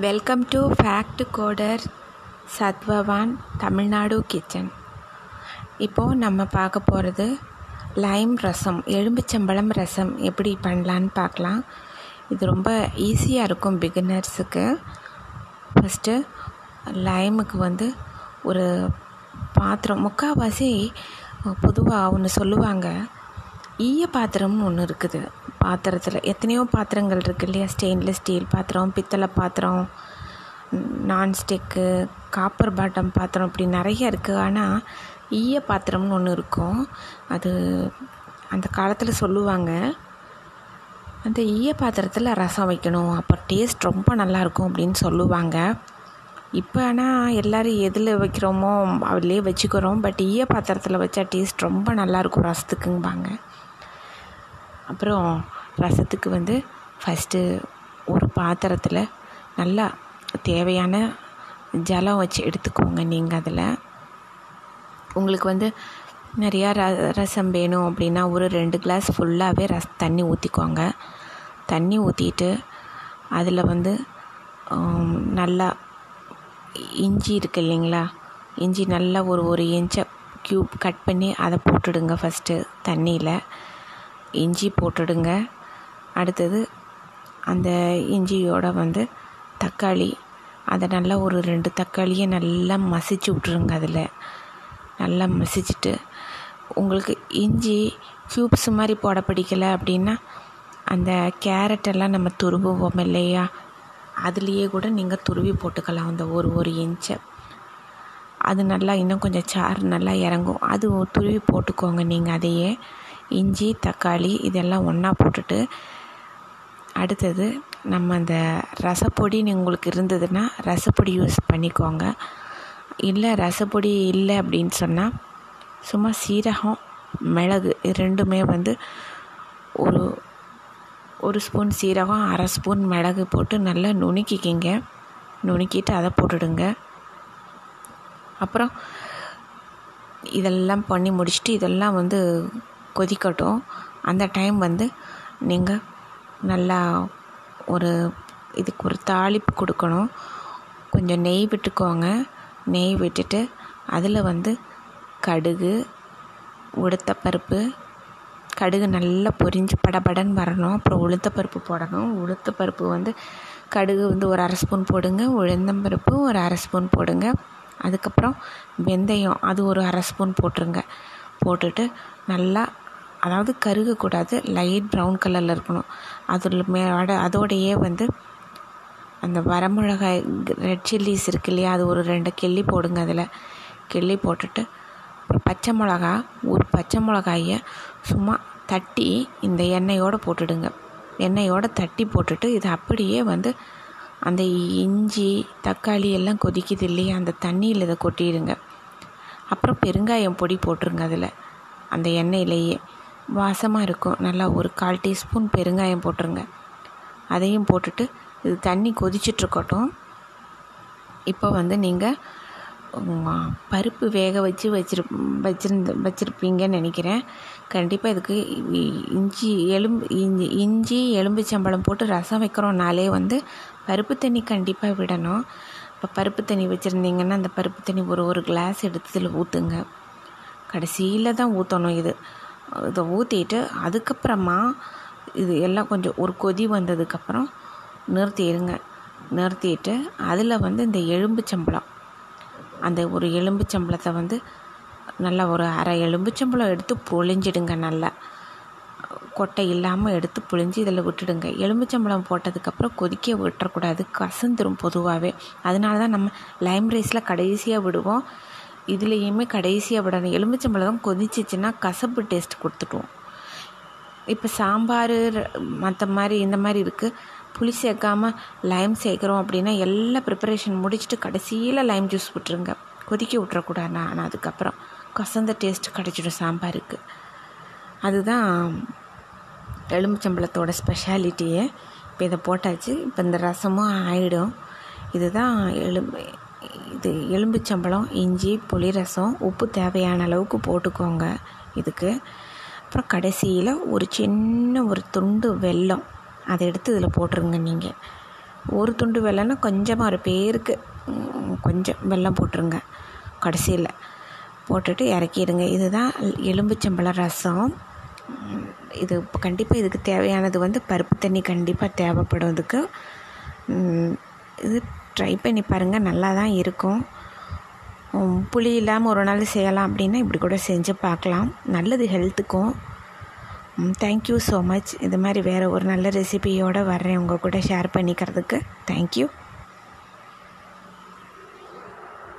Welcome to fact coder Sathvavan Tamilnadu kitchen இப்போது நம்ம பார்க்க போகிறது லைம் ரசம் எலும்புச்சம்பழம் ரசம் எப்படி பண்ணலான்னு பார்க்கலாம். இது ரொம்ப ஈஸியாக இருக்கும் பிகினர்ஸுக்கு ஃபஸ்ட்டு லைமுக்கு வந்து ஒரு பாத்திரம் முக்கால்வாசி பொதுவாக ஒன்று சொல்லுவாங்க. ஈய பாத்திரம்னு ஒன்று இருக்குது. பாத்திரத்தில். எத்தனையோ பாத்திரங்கள் இருக்குது இல்லையா? ஸ்டெயின்லெஸ் ஸ்டீல் பாத்திரம் பித்தளை பாத்திரம் நான்ஸ்டிக்கு காப்பர் பாட்டம் பாத்திரம் இப்படி நிறைய இருக்குது ஆனால் ஈய பாத்திரம்னு ஒன்று இருக்கும். அது அந்த காலத்தில் சொல்லுவாங்க அந்த ஈய பாத்திரத்தில் ரசம் வைக்கணும். அப்போ டேஸ்ட் ரொம்ப நல்லாயிருக்கும் அப்படின்னு சொல்லுவாங்க. இப்போ ஆனால் எல்லோரும் எதில் வைக்கிறோமோ அதிலே வச்சுக்கிறோம். பட் ஈய பாத்திரத்தில் வச்சா டேஸ்ட் ரொம்ப நல்லாயிருக்கும் ரசத்துக்கும்பாங்க. அப்புறம் ரசத்துக்கு வந்து ஃபஸ்ட்டு ஒரு பாத்திரத்தில் நல்லா தேவையான ஜலம் வச்சு எடுத்துக்கோங்க நீங்கள் அதில். உங்களுக்கு வந்து நிறையா ர ரசம் வேணும் அப்படின்னா ஒரு ரெண்டு கிளாஸ் ஃபுல்லாகவே ரஸ் தண்ணி ஊற்றிக்கோங்க தண்ணி ஊற்றிட்டு அதில் வந்து நல்லா இஞ்சி இருக்கு இல்லைங்களா? இஞ்சி நல்லா ஒரு ஒரு இன்ச்சை க்யூப் கட் பண்ணி அதை போட்டுடுங்க ஃபஸ்ட்டு தண்ணியில். இஞ்சி போட்டுடுங்க. அடுத்தது அந்த இஞ்சியோட வந்து தக்காளி. அதை நல்லா ஒரு ரெண்டு தக்காளியை நல்லா மசிச்சு விட்ருங்க அதில். நல்லா மசிச்சுட்டு உங்களுக்கு இஞ்சி க்யூப்ஸ் மாதிரி போட பிடிக்கல அப்படின்னா அந்த கேரட்டெல்லாம் நம்ம துருவுவோம் இல்லையா? அதுலேயே கூட நீங்கள் துருவி போட்டுக்கலாம் அந்த ஒரு ஒரு இன்ச்சை அது நல்லா இன்னும் கொஞ்சம் சாறு நல்லா இறங்கும். அது துருவி போட்டுக்கோங்க நீங்கள் அதையே. இஞ்சி தக்காளி இதெல்லாம் ஒன்றா போட்டுட்டு அடுத்தது நம்ம அந்த ரசப்பொடின்னு உங்களுக்கு இருந்ததுன்னா ரசப்பொடி யூஸ் பண்ணிக்கோங்க. இல்லை ரசப்பொடி இல்லை அப்படின்னு சொன்னால் சும்மா சீரகம் மிளகு இது ரெண்டுமே வந்து ஒரு ஒரு ஸ்பூன் சீரகம் அரை ஸ்பூன் மிளகு போட்டு நல்லா நுணுக்கிக்கிங்க. நுணுக்கிட்டு அதை போட்டுடுங்க. அப்புறம் இதெல்லாம் பண்ணி முடிச்சுட்டு இதெல்லாம் வந்து கொதிக்கட்டும். அந்த டைம் வந்து நீங்கள் நல்லா ஒரு இதுக்கு ஒரு தாளிப்பு கொடுக்கணும். கொஞ்சம் நெய் விட்டுக்கோங்க. நெய் விட்டுட்டு அதில் வந்து கடுகு உளுத்தப்பருப்பு. கடுகு நல்லா பொரிஞ்சு படபடன்னு வரணும். அப்புறம் உளுத்தப்பருப்பு போடணும். உளுத்தப்பருப்பு வந்து கடுகு வந்து ஒரு அரை ஸ்பூன் போடுங்க. உளுந்தம்பருப்பு ஒரு அரை ஸ்பூன் போடுங்க. அதுக்கப்புறம் வெந்தயம் அது ஒரு அரை ஸ்பூன் போட்டுருங்க. போட்டுட்டு நல்லா அதாவது கருகக்கூடாது லைட் ப்ரௌன் கலரில் இருக்கணும். அதில் மேட அதோடையே வந்து அந்த வரமிளகாய் ரெட் சில்லிஸ் இருக்கு இல்லையா அது ஒரு ரெண்டு கிள்ளி போடுங்க அதில். கிள்ளி போட்டுட்டு பச்சை மிளகா ஒரு பச்சை மிளகாயை சும்மா தட்டி இந்த எண்ணெயோடு போட்டுடுங்க. எண்ணெயோடு தட்டி போட்டுட்டு இது அப்படியே வந்து அந்த இஞ்சி தக்காளி எல்லாம் கொதிக்குது இல்லையா அந்த தண்ணியில் இதை கொட்டிடுங்க. அப்புறம் பெருங்காயம் பொடி போட்டுருங்க அதில் அந்த எண்ணெயிலேயே. வாசமாக இருக்கும். நல்லா ஒரு கால் டீஸ்பூன் பெருங்காயம் போட்டுருங்க. அதையும் போட்டுட்டு இது தண்ணி கொதிச்சிட்ருக்கட்டும். இப்போ வந்து நீங்கள் பருப்பு வேக வச்சு வச்சிரு வச்சிருந்து வச்சுருப்பீங்கன்னு நினைக்கிறேன். கண்டிப்பாக இதுக்கு இஞ்சி எலும்பு இஞ்சி இஞ்சி எலும்பு சம்பளம் போட்டு ரசம் வைக்கிறோம்னாலே வந்து பருப்பு தண்ணி கண்டிப்பாக விடணும். இப்போ பருப்பு தண்ணி வச்சுருந்தீங்கன்னா அந்த பருப்பு தண்ணி ஒரு ஒரு கிளாஸ் எடுத்து இதில் ஊற்றுங்க கடைசியில் தான் ஊற்றணும் இது. இதை ஊற்றிட்டு அதுக்கப்புறமா இது எல்லாம் கொஞ்சம் ஒரு கொதி வந்ததுக்கப்புறம் நிறுத்திடுங்க. நிறுத்திட்டு அதில் வந்து இந்த எலும்பு சம்பளம். அந்த ஒரு எலும்பு சம்பளத்தை வந்து நல்லா ஒரு அரை எலும்பு சம்பளம் எடுத்து பொழிஞ்சிடுங்க நல்லா. கொட்டை இல்லாமல் எடுத்து புழிஞ்சு இதில் விட்டுடுங்க. எலும்புச்சம்பளம் போட்டதுக்கப்புறம் கொதிக்க விட்டுறக்கூடாது. கசந்துரும் பொதுவாகவே அதனால தான் நம்ம லைம் ரைஸில் கடைசியாக விடுவோம். இதுலேயுமே கடைசியாக விடணும் எலுமிச்சம்பழம் கொதிச்சிச்சின்னா கசப்பு டேஸ்ட் கொடுத்துட்டுவோம் இப்போ சாம்பார் மற்ற மாதிரி இந்த மாதிரி இருக்குது புளி சேர்க்காமல் லைம் சேர்க்குறோம் அப்படின்னா எல்லா ப்ரிப்பரேஷன் முடிச்சுட்டு கடைசியில் லைம் ஜூஸ் விட்டுருங்க. கொதிக்க விட்டுறக்கூடாதுண்ணா ஆனால் அதுக்கப்புறம். கசந்த டேஸ்ட் கிடச்சிடும் சாம்பாருக்கு. அதுதான் எலுமிச்சம்பழத்தோட ஸ்பெஷாலிட்டியே இப்போ இதை போட்டாச்சு. இப்போ இந்த ரசமும் ஆகிடும் இதுதான் எலும்பு இது எலும்புச்சம்பழம் இஞ்சி புளி ரசம் உப்பு தேவையான அளவுக்கு போட்டுக்கோங்க. இதுக்கு அப்புறம் கடைசியில் ஒரு சின்ன ஒரு துண்டு வெல்லம். அதை எடுத்து இதில் போட்டுருங்க நீங்கள் ஒரு துண்டு வெல்லம்னா கொஞ்சமாக ஒரு பேருக்கு கொஞ்சம் வெல்லம் போட்டுருங்க. கடைசியில் போட்டுட்டு இறக்கிடுங்க. இதுதான் எலும்புச்சம்பழ ரசம். இது கண்டிப்பாக இதுக்கு தேவையானது வந்து பருப்பு தண்ணி கண்டிப்பாக தேவைப்படும் இதுக்கு இது ட்ரை பண்ணி பாருங்கள் நல்லா தான் இருக்கும் புளி இல்லாமல் ஒரு நாள் செய்யலாம் அப்படின்னா இப்படி கூட செஞ்சு பார்க்கலாம். நல்லது ஹெல்த்துக்கும் தேங்க்யூ ஸோ மச் இது மாதிரி வேறு ஒரு நல்ல ரெசிபியோடு வர்றேன். உங்கள் கூட ஷேர் பண்ணிக்கிறதுக்கு. தேங்க்யூ